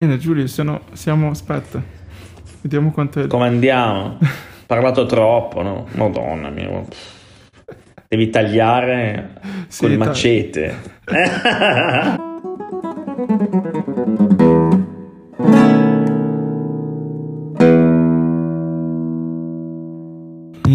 Bene, Giulio, sono, siamo... Aspetta, vediamo quanto è... Come andiamo? Parlato troppo, no? Madonna mia. Devi tagliare Sì, col dai. macete.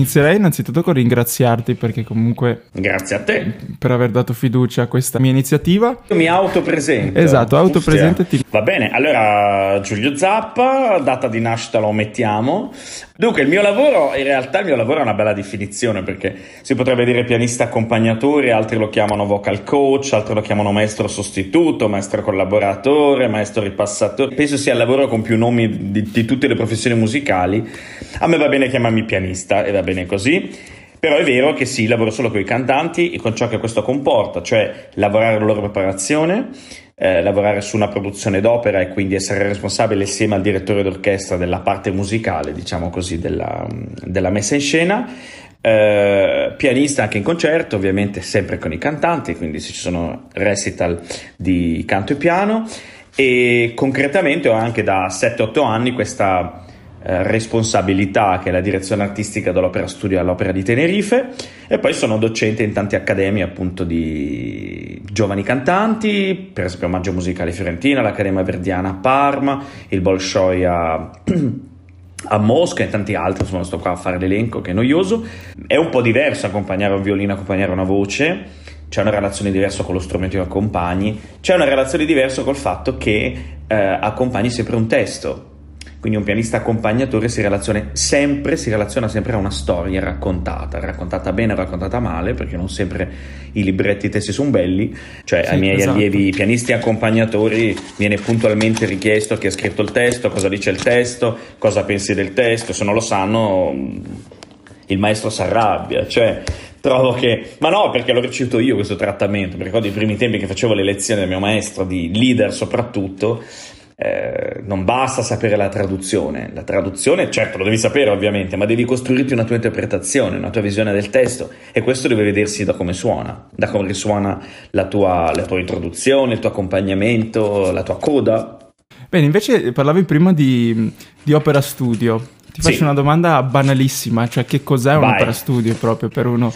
Inizierei innanzitutto con ringraziarti perché comunque Grazie a te. per aver dato fiducia a questa mia iniziativa. Io mi autopresento. Esatto, autopresentati. Va bene, allora Giulio Zappa, data di nascita lo omettiamo. Dunque, il mio lavoro, in realtà il mio lavoro è una bella definizione perché si potrebbe dire pianista accompagnatore, altri lo chiamano vocal coach, altri lo chiamano maestro sostituto, maestro collaboratore, maestro ripassatore. Penso sia il lavoro con più nomi di, di tutte le professioni musicali. A me va bene chiamarmi pianista e va bene così. Però è vero che sì, lavoro solo con i cantanti e con ciò che questo comporta, cioè lavorare alla loro preparazione, eh, lavorare su una produzione d'opera e quindi essere responsabile insieme al direttore d'orchestra della parte musicale, diciamo così, della, della messa in scena. Eh, pianista anche in concerto, ovviamente sempre con i cantanti, quindi se ci sono recital di canto e piano. E concretamente ho anche da 7-8 anni questa responsabilità che è la direzione artistica dell'Opera Studio all'Opera di Tenerife e poi sono docente in tante accademie appunto di giovani cantanti, per esempio Maggio Musicale Fiorentina, l'Accademia Verdiana a Parma, il Bolshoi a... a Mosca e tanti altri, insomma sto qua a fare l'elenco che è noioso. È un po' diverso accompagnare un violino, accompagnare una voce, c'è una relazione diversa con lo strumento che accompagni, c'è una relazione diversa col fatto che eh, accompagni sempre un testo. Quindi un pianista accompagnatore si relaziona sempre, si relaziona sempre a una storia raccontata, raccontata bene raccontata male, perché non sempre i libretti testi sono belli. Cioè Sì, ai miei esatto. allievi pianisti accompagnatori viene puntualmente richiesto chi ha scritto il testo, cosa dice il testo, cosa pensi del testo, se non lo sanno il maestro si arrabbia, cioè trovo che... Ma no, perché l'ho ricevuto io questo trattamento, mi ricordo i primi tempi che facevo le lezioni del mio maestro, di leader soprattutto, eh, non basta sapere la traduzione, la traduzione certo lo devi sapere ovviamente, ma devi costruirti una tua interpretazione, una tua visione del testo e questo deve vedersi da come suona, da come risuona la tua, la tua introduzione, il tuo accompagnamento, la tua coda. Bene, invece parlavi prima di, di opera studio. Ti Sì. faccio una domanda banalissima, cioè che cos'è Vai. un'opera studio proprio per uno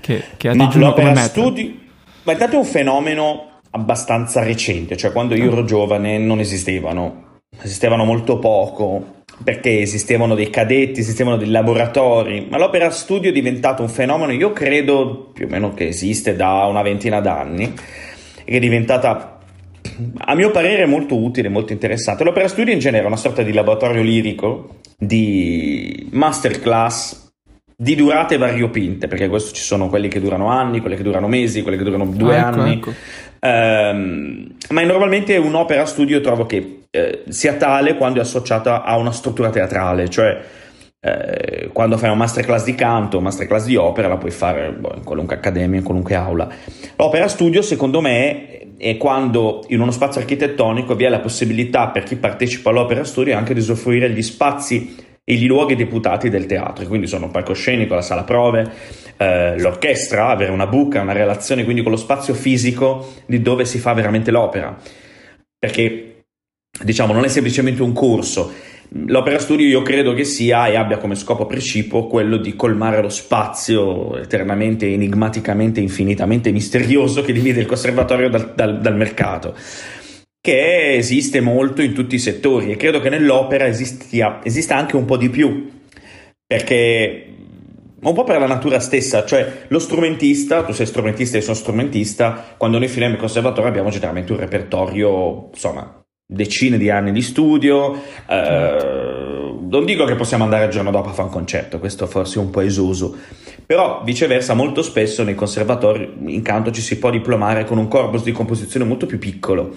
che, che a Ma digiuno come l'opera me? studio, ma intanto è un fenomeno abbastanza recente, cioè quando io ero giovane non esistevano, esistevano molto poco, perché esistevano dei cadetti, esistevano dei laboratori, ma l'opera studio è diventato un fenomeno, io credo più o meno che esiste da una ventina d'anni, e che è diventata a mio parere molto utile, molto interessante. L'opera studio in genere è una sorta di laboratorio lirico, di masterclass di durate variopinte, perché questo ci sono quelli che durano anni, quelli che durano mesi, quelli che durano due Ah, ecco, anni. ecco. Ehm, ma normalmente un'opera studio trovo che eh, sia tale quando è associata a una struttura teatrale, cioè eh, quando fai un masterclass di canto, masterclass di opera, la puoi fare boh, in qualunque accademia, in qualunque aula. L'opera studio, secondo me, è quando in uno spazio architettonico vi è la possibilità per chi partecipa all'opera studio anche di usufruire gli spazi e gli luoghi deputati del teatro, quindi sono il palcoscenico, la sala prove, eh, l'orchestra, avere una buca, una relazione quindi con lo spazio fisico di dove si fa veramente l'opera. Perché diciamo non è semplicemente un corso. L'opera studio io credo che sia e abbia come scopo precipuo quello di colmare lo spazio eternamente, enigmaticamente, infinitamente misterioso che divide il conservatorio dal, dal- dal mercato, che esiste molto in tutti i settori e credo che nell'opera esistia- esista anche un po' di più, perché un po' per la natura stessa, cioè lo strumentista, tu sei strumentista e sono strumentista, quando noi finiamo il conservatorio abbiamo generalmente un repertorio, insomma, decine di anni di studio, eh, non dico che possiamo andare il giorno dopo a fare un concerto, questo forse è un po' esoso, però viceversa molto spesso nei conservatori in canto ci si può diplomare con un corpus di composizione molto più piccolo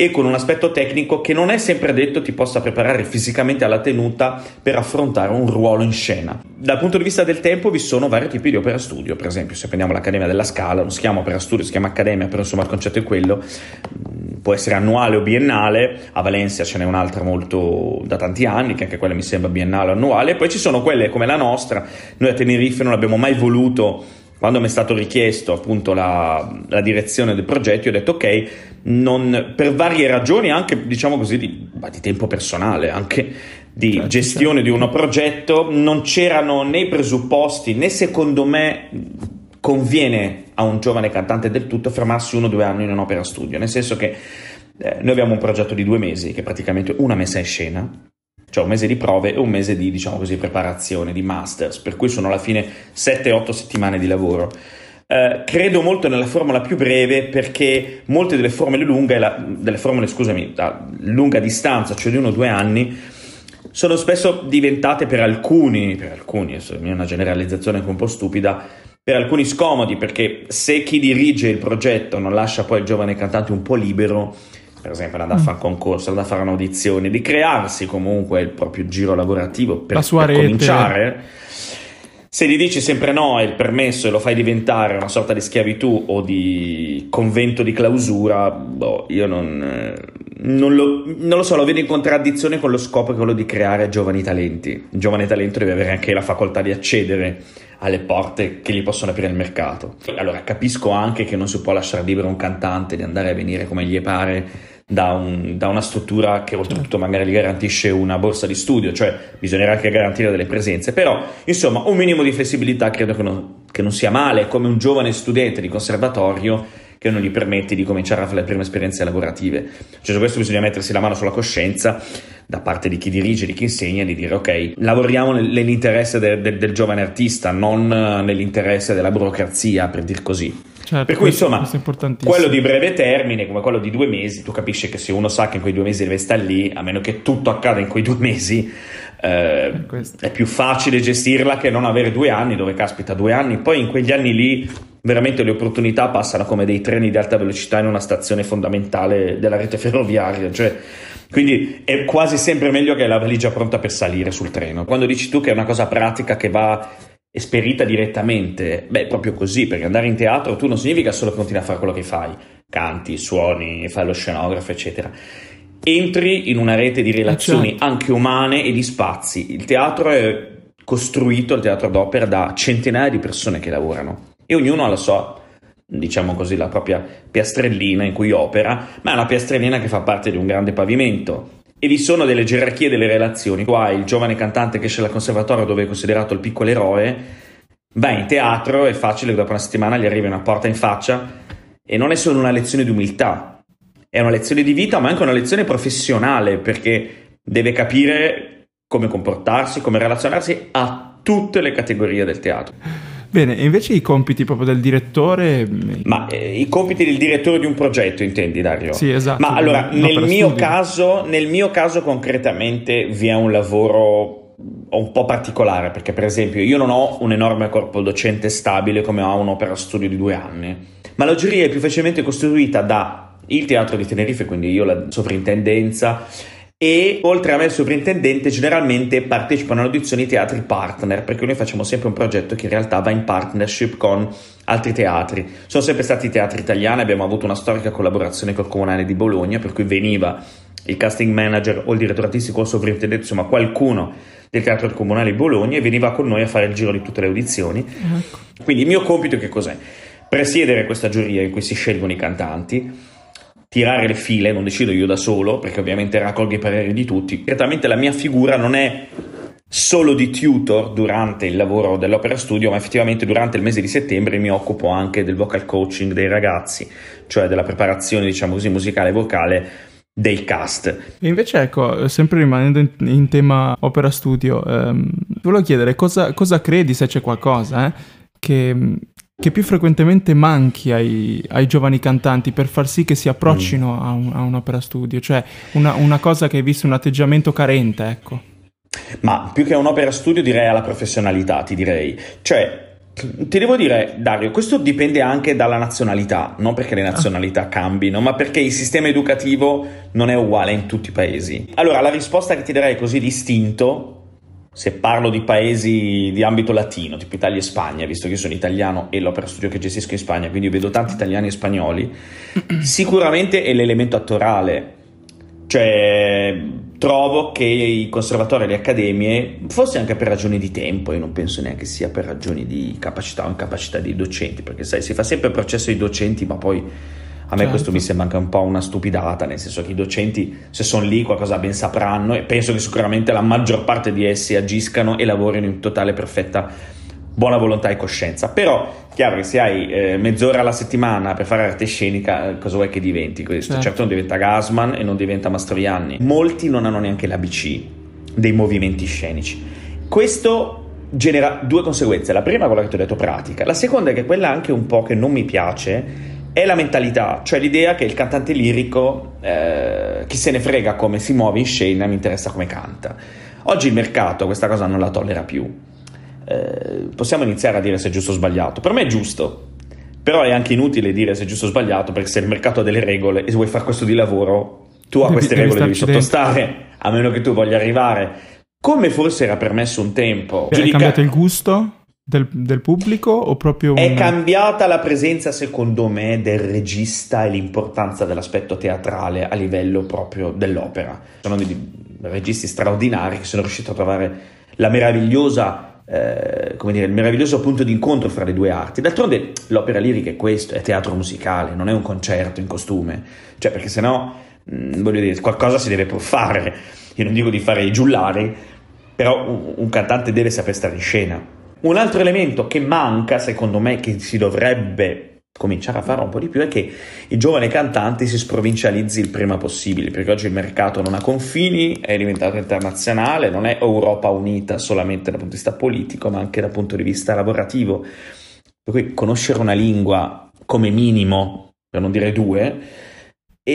e con un aspetto tecnico che non è sempre detto ti possa preparare fisicamente alla tenuta per affrontare un ruolo in scena. Dal punto di vista del tempo vi sono vari tipi di opera studio, per esempio se prendiamo l'Accademia della Scala, non si chiama opera studio, si chiama Accademia, però insomma il concetto è quello, Mm, può essere annuale o biennale, a Valencia ce n'è un'altra molto da tanti anni, che anche quella mi sembra biennale o annuale, poi ci sono quelle come la nostra, noi a Tenerife non abbiamo mai voluto quando mi è stato richiesto appunto la, la direzione del progetto, io ho detto ok, non- per varie ragioni, anche diciamo così di, di tempo personale, anche di certo, gestione certo. di uno progetto, non c'erano né i presupposti né secondo me conviene a un giovane cantante del tutto fermarsi uno o due anni in un'opera studio, nel senso che eh, noi abbiamo un progetto di due mesi che è praticamente una messa in scena, cioè un mese di prove e un mese di, diciamo così, preparazione, di masters, per cui sono alla fine 7-8 settimane di lavoro. Uh, credo molto nella formula più breve perché molte delle formule lunghe, la, delle formule, scusami, a lunga distanza, cioè di uno o due anni, sono spesso diventate per alcuni, per alcuni, è una generalizzazione anche un po' stupida, per alcuni scomodi, perché se chi dirige il progetto non lascia poi il giovane cantante un po' libero, per esempio andare a fare un concorso, andare a fare un'audizione, di crearsi comunque il proprio giro lavorativo per, La sua per rete. cominciare se gli dici sempre no è il permesso e lo fai diventare una sorta di schiavitù o di convento di clausura, boh, io non, eh, non, lo, non, lo, so, lo vedo in contraddizione con lo scopo che è quello di creare giovani talenti. Il giovane talento deve avere anche la facoltà di accedere alle porte che gli possono aprire il mercato. Allora capisco anche che non si può lasciare libero un cantante di andare e venire come gli pare da, un, da, una struttura che oltretutto magari gli garantisce una borsa di studio, cioè bisognerà anche garantire delle presenze, però insomma un minimo di flessibilità credo che non, che non sia male, come un giovane studente di conservatorio che non gli permette di cominciare a fare le prime esperienze lavorative. Cioè su questo bisogna mettersi la mano sulla coscienza da parte di chi dirige, di chi insegna, di dire ok, lavoriamo nell'interesse del, del, del giovane artista, non nell'interesse della burocrazia, per dir così. Certo, per cui insomma, quello di breve termine, come quello di due mesi, tu capisci che se uno sa che in quei due mesi deve stare lì, a meno che tutto accada in quei due mesi, eh, è più facile gestirla che non avere due anni, dove caspita due anni, poi in quegli anni lì veramente le opportunità passano come dei treni di alta velocità in una stazione fondamentale della rete ferroviaria, cioè quindi è quasi sempre meglio che hai la valigia pronta per salire sul treno. Quando dici tu che è una cosa pratica che va esperita direttamente, beh, proprio così, perché andare in teatro tu non significa solo che continui a fare quello che fai, canti, suoni, fai lo scenografo, eccetera. Entri in una rete di relazioni certo. anche umane e di spazi. Il teatro è costruito, il teatro d'opera, da centinaia di persone che lavorano e ognuno ha la sua diciamo così, la propria piastrellina in cui opera, ma è una piastrellina che fa parte di un grande pavimento. E vi sono delle gerarchie delle relazioni. Qua il giovane cantante che esce dal conservatorio dove è considerato il piccolo eroe, va in teatro, è facile dopo una settimana gli arrivi una porta in faccia e non è solo una lezione di umiltà, è una lezione di vita, ma anche una lezione professionale, perché deve capire come comportarsi, come relazionarsi a tutte le categorie del teatro. Bene, e invece i compiti proprio del direttore? Ma eh, i compiti del direttore di un progetto, intendi Dario? Sì, esatto. Ma allora, nel mio, caso, nel mio caso concretamente vi è un lavoro un po' particolare, perché per esempio io non ho un enorme corpo docente stabile come ho un'opera studio di due anni, ma la giuria è più facilmente costituita da il Teatro di Tenerife, quindi io la sovrintendenza, e oltre a me il sovrintendente generalmente partecipano alle audizioni teatri partner perché noi facciamo sempre un progetto che in realtà va in partnership con altri teatri sono sempre stati teatri italiani abbiamo avuto una storica collaborazione col Comunale di Bologna per cui veniva il casting manager o il direttore artistico o il sovrintendente insomma qualcuno del teatro del Comunale di Bologna e veniva con noi a fare il giro di tutte le audizioni ecco. quindi il mio compito che cos'è? presiedere questa giuria in cui si scelgono i cantanti tirare le file, non decido io da solo, perché ovviamente raccolgo i pareri di tutti. Certamente la mia figura non è solo di tutor durante il lavoro dell'opera studio, ma effettivamente durante il mese di settembre mi occupo anche del vocal coaching dei ragazzi, cioè della preparazione, diciamo così, musicale e vocale del cast. Invece, ecco, sempre rimanendo in, in tema opera studio, ehm, volevo chiedere cosa, cosa, credi, se c'è qualcosa, eh, che che più frequentemente manchi ai, ai, giovani cantanti per far sì che si approccino mm. a, un, a, un'opera studio? Cioè una, una, cosa che hai visto un atteggiamento carente, ecco. Ma più che un'opera studio direi alla professionalità, ti direi. Cioè, ti devo dire, Dario, questo dipende anche dalla nazionalità, non perché le nazionalità cambino, ma perché il sistema educativo non è uguale in tutti i paesi. Allora, la risposta che ti darei così distinto se parlo di paesi di ambito latino, tipo Italia e Spagna, visto che io sono italiano e l'opera studio che gestisco in Spagna, quindi vedo tanti italiani e spagnoli, sicuramente è l'elemento attorale. Cioè, trovo che i conservatori e le accademie, forse anche per ragioni di tempo, io non penso neanche sia per ragioni di capacità o incapacità dei docenti, perché sai, si fa sempre il processo dei docenti, ma poi A me certo. questo mi sembra anche un po' una stupidata, nel senso che i docenti, se sono lì, qualcosa ben sapranno e penso che sicuramente la maggior parte di essi agiscano e lavorino in totale perfetta buona volontà e coscienza. Però, chiaro che se hai eh, mezz'ora alla settimana per fare arte scenica, eh, cosa vuoi che diventi questo? Certo. certo non diventa Gasman e non diventa Mastroianni. Molti non hanno neanche l'ABC dei movimenti scenici. Questo genera due conseguenze. La prima è quella che ti ho detto pratica, la seconda è che quella anche un po' che non mi piace è la mentalità, cioè l'idea che il cantante lirico, eh, chi se ne frega come si muove in scena, mi interessa come canta. Oggi il mercato questa cosa non la tollera più. Eh, possiamo iniziare a dire se è giusto o sbagliato. Per me è giusto, però è anche inutile dire se è giusto o sbagliato perché se il mercato ha delle regole e se vuoi fare questo di lavoro, tu a queste devi, regole devi sottostare, dentro. a meno che tu voglia arrivare. Come forse era permesso un tempo. È giudica... cambiato il gusto? Del, del, pubblico o proprio... Un... È cambiata la presenza, secondo me, del regista e l'importanza dell'aspetto teatrale a livello proprio dell'opera. Sono dei registi straordinari che sono riusciti a trovare la meravigliosa... Eh, come dire, il meraviglioso punto di incontro fra le due arti. D'altronde l'opera lirica è questo, è teatro musicale, non è un concerto in costume, cioè perché sennò, mh, voglio dire, qualcosa si deve pur fare. Io non dico di fare i giullari, però un, un cantante deve saper stare in scena un altro elemento che manca, secondo me, che si dovrebbe cominciare a fare un po' di più è che il giovane cantante si sprovincializzi il prima possibile, perché oggi il mercato non ha confini, è diventato internazionale, non è Europa unita solamente dal punto di vista politico, ma anche dal punto di vista lavorativo. Per cui conoscere una lingua come minimo, per non dire due,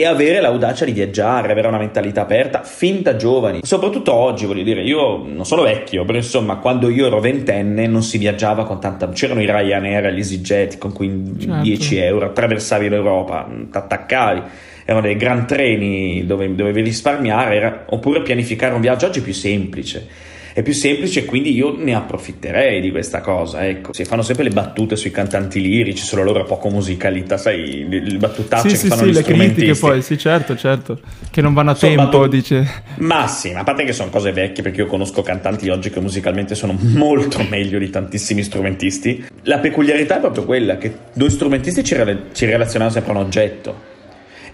e avere l'audacia di viaggiare, avere una mentalità aperta fin da giovani. Soprattutto oggi, voglio dire, io non sono vecchio, però insomma, quando io ero ventenne non si viaggiava con tanta. c'erano i Ryanair, gli EasyJet con cui certo. 10 euro attraversavi l'Europa, ti attaccavi. Erano dei gran treni dove dovevi risparmiare, era... oppure pianificare un viaggio oggi è più semplice è più semplice e quindi io ne approfitterei di questa cosa. Ecco, si fanno sempre le battute sui cantanti lirici, solo loro poco musicalità, sai, le battutacce sì, che sì, fanno sì, gli le critiche poi, sì, certo, certo, che non vanno a sono tempo, battut- dice. Ma sì, ma a parte che sono cose vecchie, perché io conosco cantanti oggi che musicalmente sono molto meglio di tantissimi strumentisti. La peculiarità è proprio quella che noi strumentisti ci, re- ci relazioniamo sempre a un oggetto.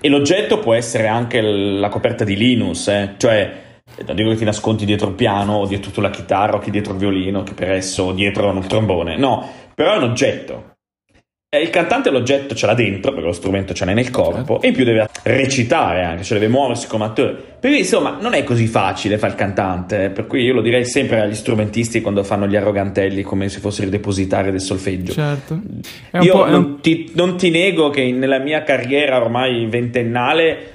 E l'oggetto può essere anche la coperta di Linus, eh? cioè non dico che ti nascondi dietro il piano o dietro la chitarra o che dietro il violino, che per esso o dietro il trombone, no, però è un oggetto. E il cantante l'oggetto ce l'ha dentro, perché lo strumento ce l'ha nel corpo, certo. e in più deve recitare anche, cioè deve muoversi come attore. Per cui insomma non è così facile fare il cantante, eh, per cui io lo direi sempre agli strumentisti quando fanno gli arrogantelli come se fossero i depositari del solfeggio. Certo. io non, un... ti, non ti nego che nella mia carriera ormai ventennale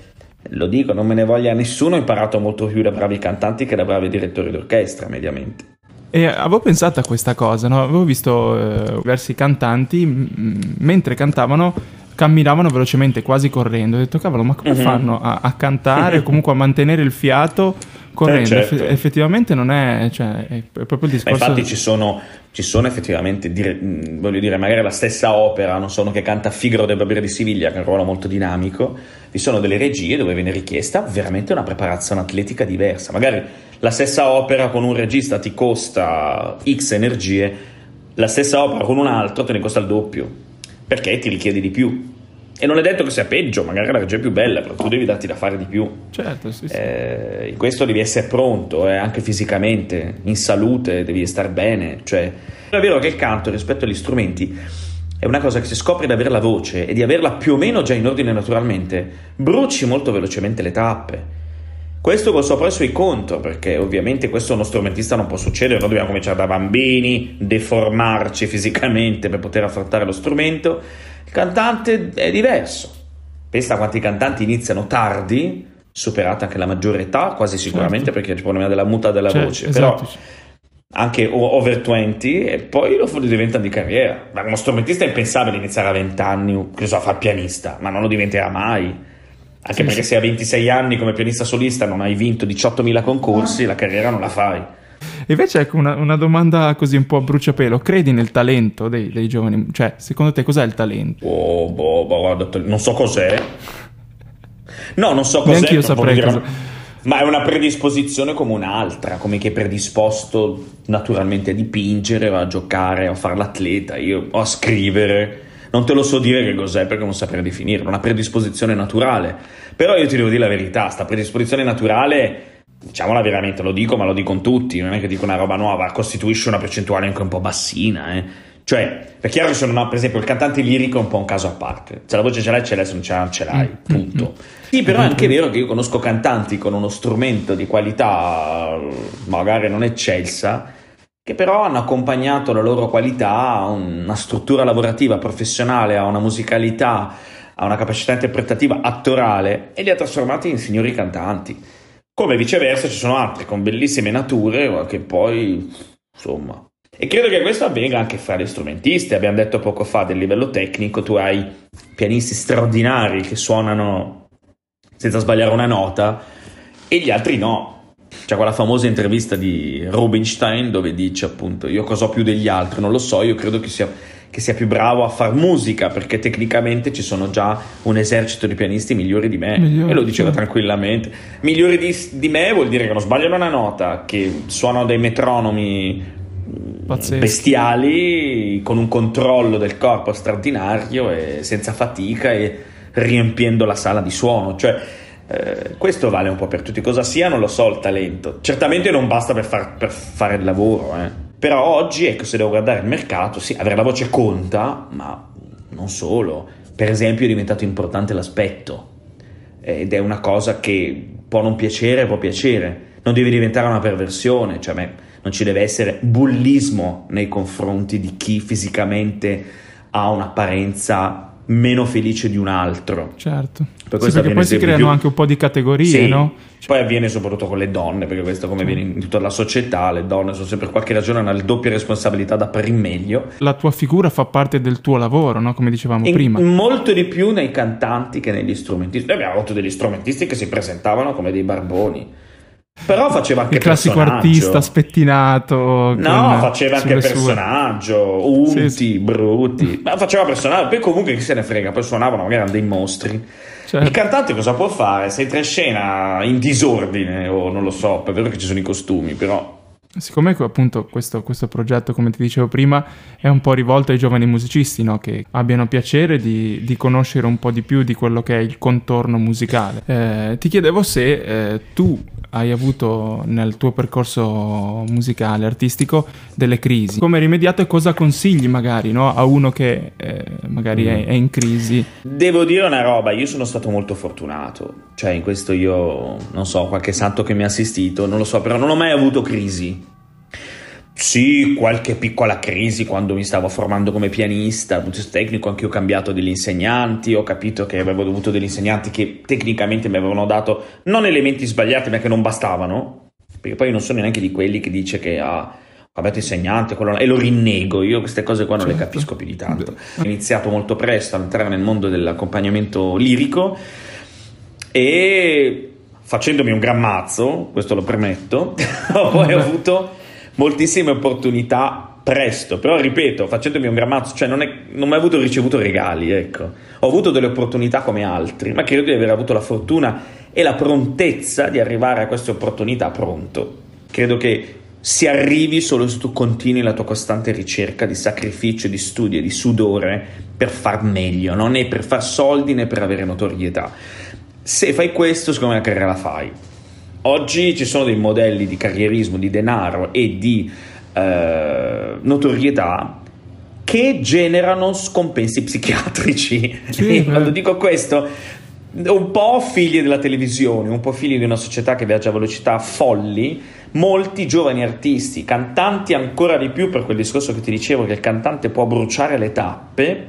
lo dico, non me ne voglia nessuno, ho imparato molto più da bravi cantanti che da bravi direttori d'orchestra, mediamente. E avevo pensato a questa cosa, no? avevo visto eh, diversi cantanti m- mentre cantavano camminavano velocemente, quasi correndo. Ho detto, cavolo, ma come uh-huh. fanno a, a cantare o comunque a mantenere il fiato correndo? Eh, certo. Eff- effettivamente non è, cioè, è proprio il discorso. Ma infatti ci sono, ci sono effettivamente, dire, voglio dire, magari la stessa opera, non so, che canta Figaro del Barbiere di Siviglia, che è un ruolo molto dinamico, vi sono delle regie dove viene richiesta veramente una preparazione atletica diversa. Magari la stessa opera con un regista ti costa X energie, la stessa opera con un altro te ne costa il doppio perché ti richiede di più. E non è detto che sia peggio, magari la regia è più bella, però tu devi darti da fare di più. Certo, sì, sì. Eh, in questo devi essere pronto, eh, anche fisicamente, in salute, devi stare bene. Cioè, è vero che il canto rispetto agli strumenti è una cosa che se scopri di avere la voce e di averla più o meno già in ordine naturalmente, bruci molto velocemente le tappe. Questo col sopra e sui contro, perché ovviamente questo a uno strumentista non può succedere, noi dobbiamo cominciare da bambini, deformarci fisicamente per poter affrontare lo strumento. Il cantante è diverso. Pensa a quanti cantanti iniziano tardi, superata anche la maggiore età, quasi sicuramente certo. perché c'è il problema della muta della certo, voce, esatto. però anche over 20 e poi lo diventano di carriera. Ma uno strumentista è impensabile iniziare a 20 anni, che so, a fare pianista, ma non lo diventerà mai anche sì, perché sì. se a 26 anni come pianista solista non hai vinto 18.000 concorsi, la carriera non la fai. Invece ecco una, una, domanda così un po' a bruciapelo, credi nel talento dei, dei, giovani? Cioè, secondo te cos'è il talento? Oh, boh, boh, guarda, non so cos'è. No, non so cos'è. Neanche io saprei dire... cosa... Ma è una predisposizione come un'altra, come che è predisposto naturalmente a dipingere, a giocare, a fare l'atleta, io, a scrivere Non te lo so dire che cos'è perché non saprei definirlo, una predisposizione naturale. Però io ti devo dire la verità, sta predisposizione naturale, diciamola veramente, lo dico ma lo dico con tutti, non è che dico una roba nuova, costituisce una percentuale anche un po' bassina, eh. Cioè, è chiaro che sono, no, per esempio, il cantante lirico è un po' un caso a parte. Se la voce ce l'hai, ce l'hai, se non ce l'hai, ce l'hai, mm, punto. Mm-hmm. Sì, però è anche vero che io conosco cantanti con uno strumento di qualità magari non eccelsa, che però hanno accompagnato la loro qualità a una struttura lavorativa professionale, a una musicalità, a una capacità interpretativa attorale e li ha trasformati in signori cantanti. Come viceversa ci sono altri con bellissime nature che poi, insomma... E credo che questo avvenga anche fra gli strumentisti. Abbiamo detto poco fa del livello tecnico, tu hai pianisti straordinari che suonano senza sbagliare una nota e gli altri no c'è quella famosa intervista di Rubinstein dove dice appunto io cosa ho più degli altri, non lo so, io credo che sia, che sia più bravo a far musica perché tecnicamente ci sono già un esercito di pianisti migliori di me migliori, e lo diceva sì. tranquillamente. Migliori di, di, me vuol dire che non sbagliano una nota, che suonano dei metronomi Pazzesco. bestiali con un controllo del corpo straordinario e senza fatica e riempiendo la sala di suono, cioè eh, questo vale un po' per tutti. Cosa sia, non lo so, il talento. Certamente non basta per, far, per fare il lavoro, eh. Però oggi, ecco, se devo guardare il mercato, sì, avere la voce conta, ma non solo. Per esempio è diventato importante l'aspetto ed è una cosa che può non piacere, può piacere. Non deve diventare una perversione, cioè beh, non ci deve essere bullismo nei confronti di chi fisicamente ha un'apparenza meno felice di un altro. Certo. Per sì, perché poi si creano più... anche un po' di categorie, sì. no? Poi avviene soprattutto con le donne, perché questo come avviene in tutta la società, le donne sono sempre per qualche ragione hanno le doppie responsabilità da per il meglio. La tua figura fa parte del tuo lavoro, no? Come dicevamo in, prima. Molto di più nei cantanti che negli strumentisti. Noi abbiamo avuto degli strumentisti che si presentavano come dei barboni però faceva anche il classico artista spettinato. No, faceva anche personaggio, unti, sì, sì. brutti. Ma faceva personaggio. Poi comunque chi se ne frega, poi suonavano, magari erano dei mostri. Certo. Il cantante cosa può fare? Se entra in scena in disordine, o non lo so, è vero che ci sono i costumi, però Siccome appunto questo, questo, progetto, come ti dicevo prima, è un po' rivolto ai giovani musicisti, no? che abbiano piacere di, di, conoscere un po' di più di quello che è il contorno musicale, eh, ti chiedevo se eh, tu hai avuto nel tuo percorso musicale, artistico, delle crisi. Come rimediato e cosa consigli magari no? a uno che eh, magari mm. è, è, in crisi? Devo dire una roba, io sono stato molto fortunato, cioè in questo io non so, qualche santo che mi ha assistito, non lo so, però non ho mai avuto crisi. Sì, qualche piccola crisi quando mi stavo formando come pianista, dal punto di vista tecnico, anche io ho cambiato degli insegnanti, ho capito che avevo avuto degli insegnanti che tecnicamente mi avevano dato non elementi sbagliati, ma che non bastavano, perché poi io non sono neanche di quelli che dice che ha ah, cambiato insegnante quello, e lo rinnego, io queste cose qua non certo. le capisco più di tanto. Ho iniziato molto presto a entrare nel mondo dell'accompagnamento lirico e facendomi un gran mazzo, questo lo premetto, ho poi avuto moltissime opportunità presto, però ripeto, facendomi un grammazzo, cioè non, è, non mai avuto ricevuto regali, ecco. Ho avuto delle opportunità come altri, ma credo di aver avuto la fortuna e la prontezza di arrivare a queste opportunità pronto. Credo che si arrivi solo se tu continui la tua costante ricerca di sacrificio, di studio di sudore per far meglio, non è per far soldi né per avere notorietà. Se fai questo, secondo me la carriera la fai. Oggi ci sono dei modelli di carrierismo, di denaro e di eh, notorietà che generano scompensi psichiatrici. Sì, quando dico questo, un po' figli della televisione, un po' figli di una società che viaggia a velocità folli, molti giovani artisti, cantanti ancora di più per quel discorso che ti dicevo che il cantante può bruciare le tappe.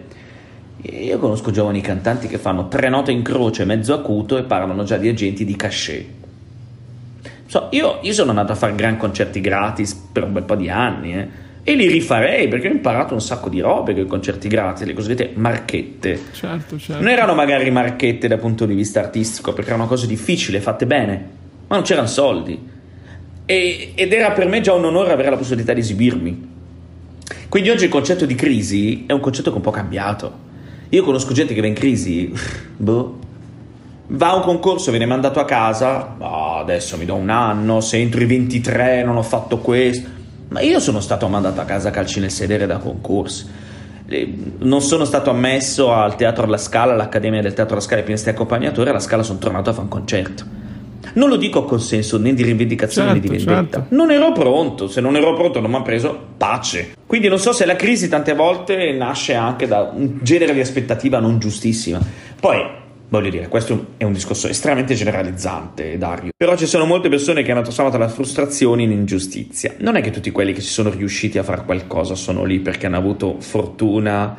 Io conosco giovani cantanti che fanno tre note in croce, mezzo acuto e parlano già di agenti di cachet. So, io, io, sono andato a fare gran concerti gratis per un bel po' di anni eh, e li rifarei perché ho imparato un sacco di robe con i concerti gratis, le cosiddette marchette. Certo, certo. Non erano magari marchette dal punto di vista artistico perché erano cose difficili, fatte bene, ma non c'erano soldi. E, ed era per me già un onore avere la possibilità di esibirmi. Quindi oggi il concetto di crisi è un concetto che un po' cambiato. Io conosco gente che va in crisi, boh, va a un concorso, viene mandato a casa, oh, adesso mi do un anno, se entro i 23 non ho fatto questo, ma io sono stato mandato a casa calci nel sedere da concorsi non sono stato ammesso al Teatro alla Scala, all'Accademia del Teatro alla Scala e pianisti accompagnatori, alla Scala sono tornato a fare un concerto. Non lo dico con senso né di rivendicazione certo, né di certo, vendetta. Certo. Non ero pronto, se non ero pronto non mi ha preso pace. Quindi non so se la crisi tante volte nasce anche da un genere di aspettativa non giustissima. Poi Voglio dire, questo è un discorso estremamente generalizzante, Dario. Però ci sono molte persone che hanno trasformato la frustrazione in ingiustizia. Non è che tutti quelli che ci sono riusciti a fare qualcosa sono lì perché hanno avuto fortuna,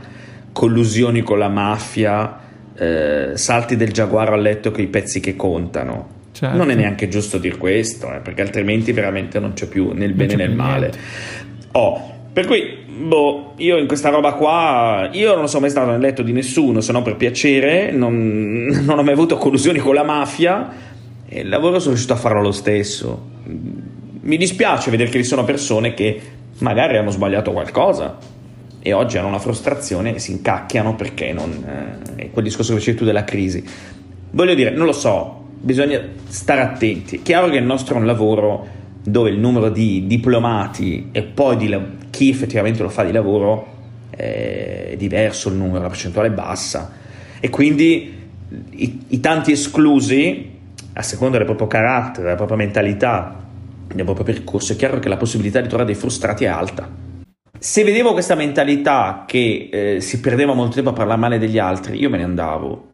collusioni con la mafia, eh, salti del giaguaro a letto con i pezzi che contano. Certo. Non è neanche giusto dire questo, eh, perché altrimenti veramente non c'è più né il bene né il male. Oh, per cui, boh, io in questa roba qua, io non sono mai stato nel letto di nessuno, se non per piacere, non, non ho mai avuto collusioni con la mafia e il lavoro sono riuscito a farlo lo stesso. Mi dispiace vedere che vi sono persone che magari hanno sbagliato qualcosa e oggi hanno una frustrazione e si incacchiano perché non... Eh, è quel discorso che facevi tu della crisi. Voglio dire, non lo so, bisogna stare attenti. È chiaro che il nostro è un lavoro dove il numero di diplomati e poi di la- chi effettivamente lo fa di lavoro è diverso il numero, la percentuale è bassa e quindi i, i tanti esclusi a seconda del proprio carattere, della propria mentalità, del proprio percorso, è chiaro che la possibilità di trovare dei frustrati è alta. Se vedevo questa mentalità che eh, si perdeva molto tempo a parlare male degli altri, io me ne andavo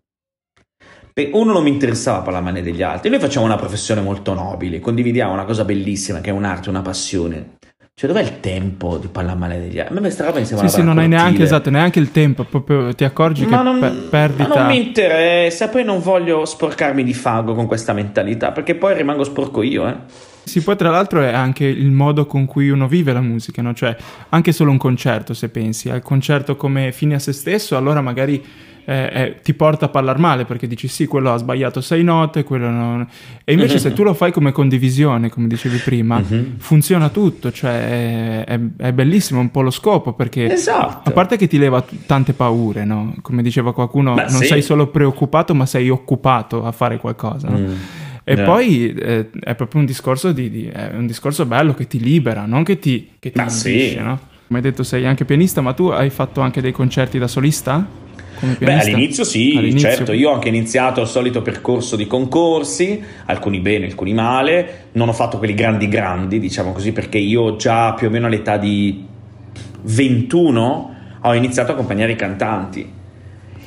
uno non mi interessava parlare male degli altri, noi facciamo una professione molto nobile, condividiamo una cosa bellissima che è un'arte, una passione. Cioè, dov'è il tempo di parlare male degli altri? A me questa roba mi sembra Sì, sì, non hai neanche, esatto, neanche il tempo, proprio ti accorgi ma che non, per, perdita... Ma non mi interessa, poi non voglio sporcarmi di fango con questa mentalità, perché poi rimango sporco io, eh. Sì, poi tra l'altro è anche il modo con cui uno vive la musica, no? Cioè, anche solo un concerto, se pensi, al concerto come fine a se stesso, allora magari eh, eh, ti porta a parlare male perché dici sì, quello ha sbagliato sei note, quello non... E invece se tu lo fai come condivisione, come dicevi prima, uh-huh. funziona tutto, cioè è, è, è, bellissimo un po' lo scopo perché esatto. a parte che ti leva t- tante paure, no? Come diceva qualcuno, Beh, non sì. sei solo preoccupato ma sei occupato a fare qualcosa, no? mm. E yeah. poi eh, è proprio un discorso, di, di, un discorso, bello che ti libera, non che ti, che ti sì. no? Come hai detto sei anche pianista, ma tu hai fatto anche dei concerti da solista? Beh, all'inizio sì, all'inizio... certo, io ho anche iniziato il solito percorso di concorsi, alcuni bene, alcuni male, non ho fatto quelli grandi grandi, diciamo così, perché io già più o meno all'età di 21 ho iniziato a accompagnare i cantanti.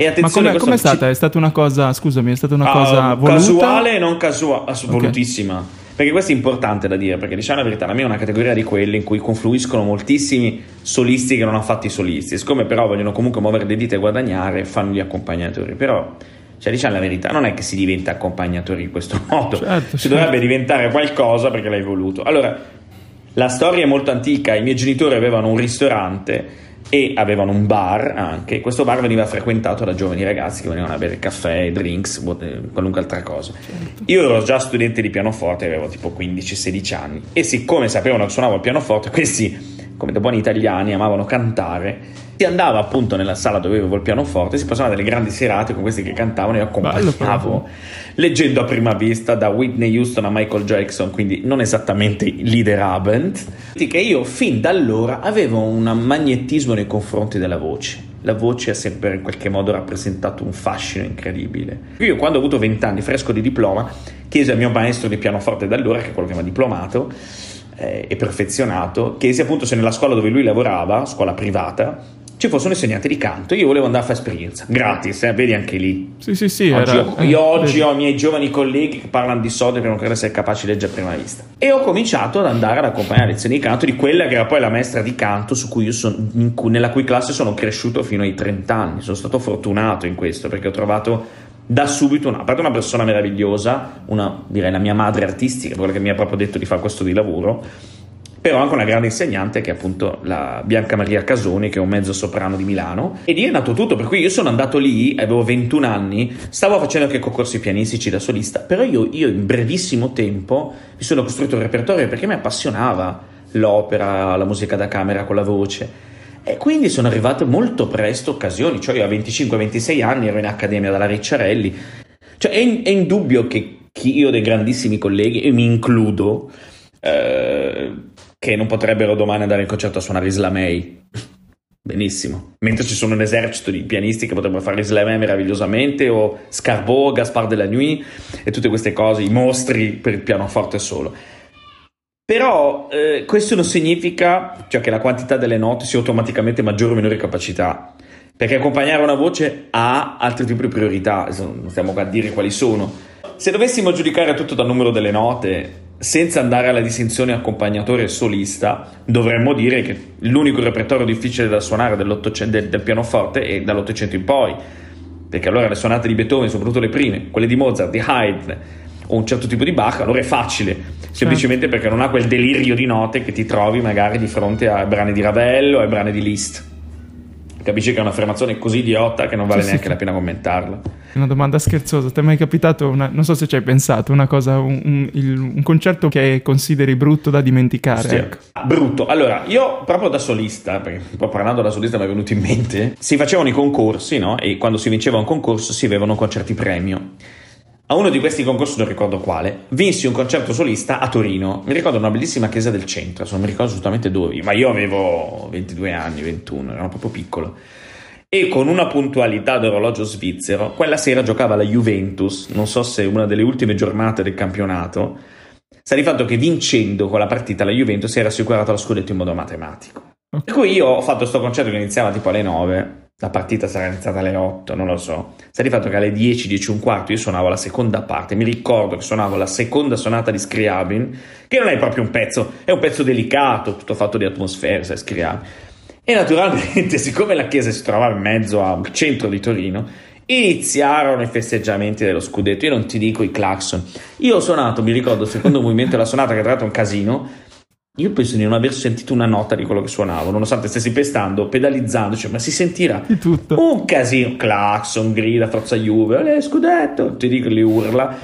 E attenzione, Ma come è stata? È stata una cosa, scusami, è stata una ah, cosa voluta? Casuale e non casuale, okay. volutissima. Perché questo è importante da dire, perché diciamo la verità, la mia è una categoria di quelle in cui confluiscono moltissimi solisti che non hanno fatto i solisti, siccome però vogliono comunque muovere le dita e guadagnare, fanno gli accompagnatori. Però, cioè, diciamo la verità, non è che si diventa accompagnatori in questo modo, certo, si certo. dovrebbe diventare qualcosa perché l'hai voluto. Allora, la storia è molto antica, i miei genitori avevano un ristorante e avevano un bar anche. Questo bar veniva frequentato da giovani ragazzi che venivano a bere caffè, drinks, qualunque altra cosa. Certo. Io ero già studente di pianoforte, avevo tipo 15-16 anni e siccome sapevano che suonavo il pianoforte, questi come da buoni italiani amavano cantare si andava appunto nella sala dove avevo il pianoforte, si passavano delle grandi serate con questi che cantavano e io accompagnavo leggendo a prima vista da Whitney Houston a Michael Jackson, quindi non esattamente leader Abend, che io fin da allora avevo un magnetismo nei confronti della voce. La voce ha sempre in qualche modo rappresentato un fascino incredibile. Io quando ho avuto 20 anni, fresco di diploma, chiesi al mio maestro di pianoforte da allora, che è quello che mi ha diplomato, eh, e perfezionato, chiesi appunto se nella scuola dove lui lavorava, scuola privata, ci fosse un insegnante di canto. Io volevo andare a fare esperienza, gratis, eh, vedi anche lì. Sì, sì, sì. Oggi, era, ho, io eh, oggi ho i miei giovani colleghi che parlano di soldi perché non credo essere capaci di leggere a prima vista. E ho cominciato ad andare ad accompagnare lezioni di canto di quella che era poi la maestra di canto cui son, cui, nella cui classe sono cresciuto fino ai 30 anni. Sono stato fortunato in questo perché ho trovato da subito una, una persona meravigliosa, una, direi la mia madre artistica, quella che mi ha proprio detto di fare questo di lavoro però anche una grande insegnante che è appunto la Bianca Maria Casoni, che è un mezzo soprano di Milano. E lì è nato tutto, per cui io sono andato lì, avevo 21 anni, stavo facendo anche concorsi pianistici da solista, però io, io in brevissimo tempo mi sono costruito un repertorio perché mi appassionava l'opera, la musica da camera con la voce. E quindi sono arrivate molto presto occasioni, cioè io a 25-26 anni ero in accademia dalla Ricciarelli. Cioè è, è indubbio che chi io dei grandissimi colleghi, e mi includo, eh, che non potrebbero domani andare in concerto a suonare Islamei. benissimo. Mentre ci sono un esercito di pianisti che potrebbero fare slam meravigliosamente, o Scarbo, Gaspard de la Nuit e tutte queste cose, i mostri per il pianoforte solo. Però eh, questo non significa cioè, che la quantità delle note sia automaticamente maggiore o minore capacità, perché accompagnare una voce ha altri tipi di priorità, non stiamo qua a dire quali sono. Se dovessimo giudicare tutto dal numero delle note, senza andare alla distinzione accompagnatore solista, dovremmo dire che l'unico repertorio difficile da suonare del, del pianoforte è dall'Ottocento in poi, perché allora le suonate di Beethoven, soprattutto le prime, quelle di Mozart, di Haydn o un certo tipo di Bach, allora è facile, semplicemente certo. perché non ha quel delirio di note che ti trovi magari di fronte ai brani di Ravel o ai brani di Liszt. Capisci che è un'affermazione così idiota che non vale sì, neanche sì. la pena commentarla. Una domanda scherzosa, ti è mai capitato, una, non so se ci hai pensato, una cosa, un, un, il, un concerto che consideri brutto da dimenticare? Sì, ecco. Brutto. Allora, io proprio da solista, perché parlando da solista mi è venuto in mente, si facevano i concorsi, no? E quando si vinceva un concorso si avevano concerti premio. A uno di questi concorsi, non ricordo quale, vinsi un concerto solista a Torino. Mi ricordo una bellissima chiesa del centro, non mi ricordo assolutamente dove, ma io avevo 22 anni, 21, ero proprio piccolo. E con una puntualità d'orologio svizzero, quella sera giocava la Juventus, non so se una delle ultime giornate del campionato. Sta di fatto che vincendo quella partita la Juventus si era assicurata lo scudetto in modo matematico. Per cui io ho fatto questo concerto che iniziava tipo alle 9 la partita sarà iniziata alle 8, non lo so. Sta di fatto che alle 10, 10 un quarto io suonavo la seconda parte. Mi ricordo che suonavo la seconda sonata di Scriabin, che non è proprio un pezzo, è un pezzo delicato, tutto fatto di atmosfera, sai, Scriabin. E naturalmente, siccome la chiesa si trovava in mezzo al centro di Torino, iniziarono i festeggiamenti dello scudetto. Io non ti dico i clacson. Io ho suonato, mi ricordo, il secondo movimento della sonata, che tra l'altro è un casino io penso di non aver sentito una nota di quello che suonavo, nonostante stessi pestando, pedalizzando, cioè, ma si sentirà di tutto. un casino, clacson, grida, forza Juve, eh, scudetto, ti dico, le urla.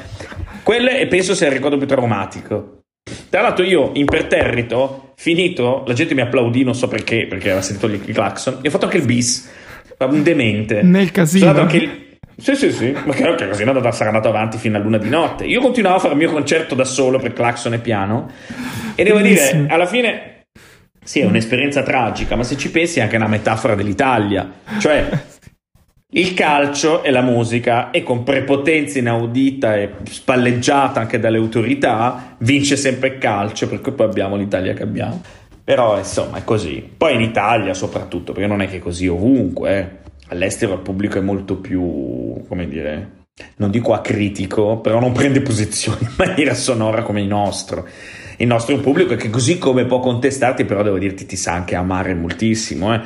Quelle e penso sia il ricordo più traumatico. Tra l'altro io, imperterrito, finito, la gente mi applaudì, non so perché, perché aveva sentito il clacson, e ho fatto anche il bis, un demente. Nel casino. Sono anche il sì, sì, sì, ma chiaro che così andata, sarà andato avanti fino a luna di notte. Io continuavo a fare il mio concerto da solo per clacson e piano e devo Bellissimo. dire, alla fine sì, è un'esperienza tragica, ma se ci pensi è anche una metafora dell'Italia. Cioè, il calcio e la musica, e con prepotenza inaudita e spalleggiata anche dalle autorità, vince sempre il calcio, per cui poi abbiamo l'Italia che abbiamo. Però, insomma, è così. Poi in Italia soprattutto, perché non è che è così ovunque, eh all'estero il pubblico è molto più, come dire, non dico acritico, però non prende posizione in maniera sonora come il nostro. Il nostro pubblico è che così come può contestarti, però devo dirti ti sa anche amare moltissimo. Eh.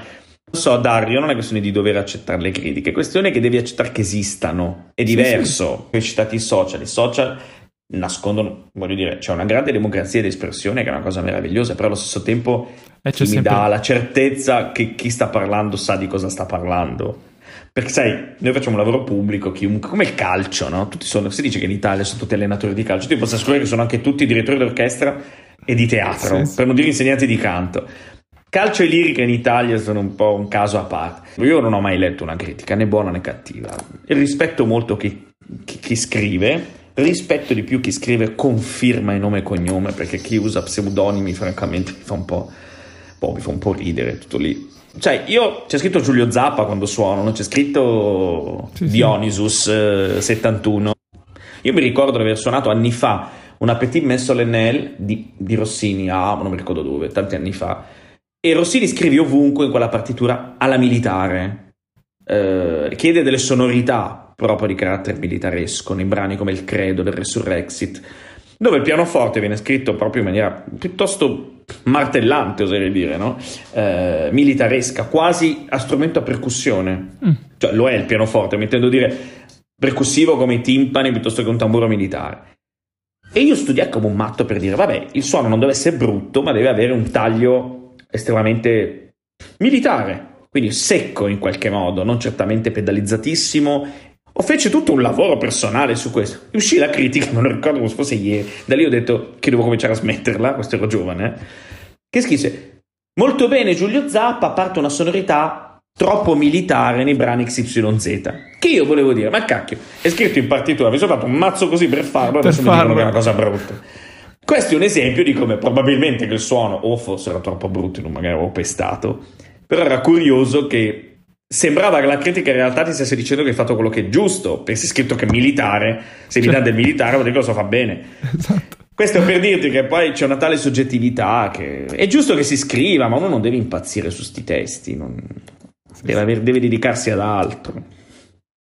Non so, Dario, non è questione di dover accettare le critiche, è questione che devi accettare che esistano. È diverso. Sì, sì. Hai citato i social, i social nascondono, voglio dire, c'è una grande democrazia di espressione che è una cosa meravigliosa, però allo stesso tempo eh, mi sempre... dà la certezza che chi sta parlando sa di cosa sta parlando. Perché sai, noi facciamo un lavoro pubblico, chiunque, come il calcio, no? Tutti sono, si dice che in Italia sono tutti allenatori di calcio, ti posso assicurare che sono anche tutti direttori d'orchestra e di teatro, sì, per non dire insegnanti di canto. Calcio e lirica in Italia sono un po' un caso a parte. Io non ho mai letto una critica, né buona né cattiva. E rispetto molto chi, chi, chi scrive, rispetto di più chi scrive conferma il nome e cognome, perché chi usa pseudonimi francamente mi fa un po', boh, mi fa un po' ridere tutto lì. Cioè, io c'è scritto Giulio Zappa quando suono, non c'è scritto sì, Dionysus eh, 71. Io mi ricordo di aver suonato anni fa una Petit Messe Solennelle di, di Rossini, ah, non mi ricordo dove, tanti anni fa. E Rossini scrive ovunque in quella partitura alla militare. Eh, chiede delle sonorità proprio di carattere militaresco nei brani come Il Credo del Resurrexit, dove il pianoforte viene scritto proprio in maniera piuttosto martellante, oserei dire, no? eh, militaresca, quasi a strumento a percussione. Mm. Cioè, lo è il pianoforte, mi intendo dire percussivo come i timpani piuttosto che un tamburo militare. E io studiai come un matto per dire, vabbè, il suono non deve essere brutto, ma deve avere un taglio estremamente militare, quindi secco in qualche modo, non certamente pedalizzatissimo o fece tutto un lavoro personale su questo. E uscì la critica, non ricordo come fosse ieri. Da lì ho detto che devo cominciare a smetterla, questo ero giovane. Eh. Che scrisse: Molto bene, Giulio Zappa, parte una sonorità troppo militare nei brani XYZ. Che io volevo dire, ma cacchio, è scritto in partitura, mi sono fatto un mazzo così per farlo, adesso per mi dicono che è una cosa brutta. Questo è un esempio di come probabilmente che il suono o fosse troppo brutto, non magari avevo pestato, Però era curioso che sembrava che la critica in realtà ti stesse dicendo che hai fatto quello che è giusto, perché sei scritto che è militare, se mi cioè. dà del militare vuol dire che lo so fa bene. Esatto. Questo per dirti che poi c'è una tale soggettività che è giusto che si scriva, ma uno non deve impazzire su sti testi, non... deve, aver, deve dedicarsi ad altro.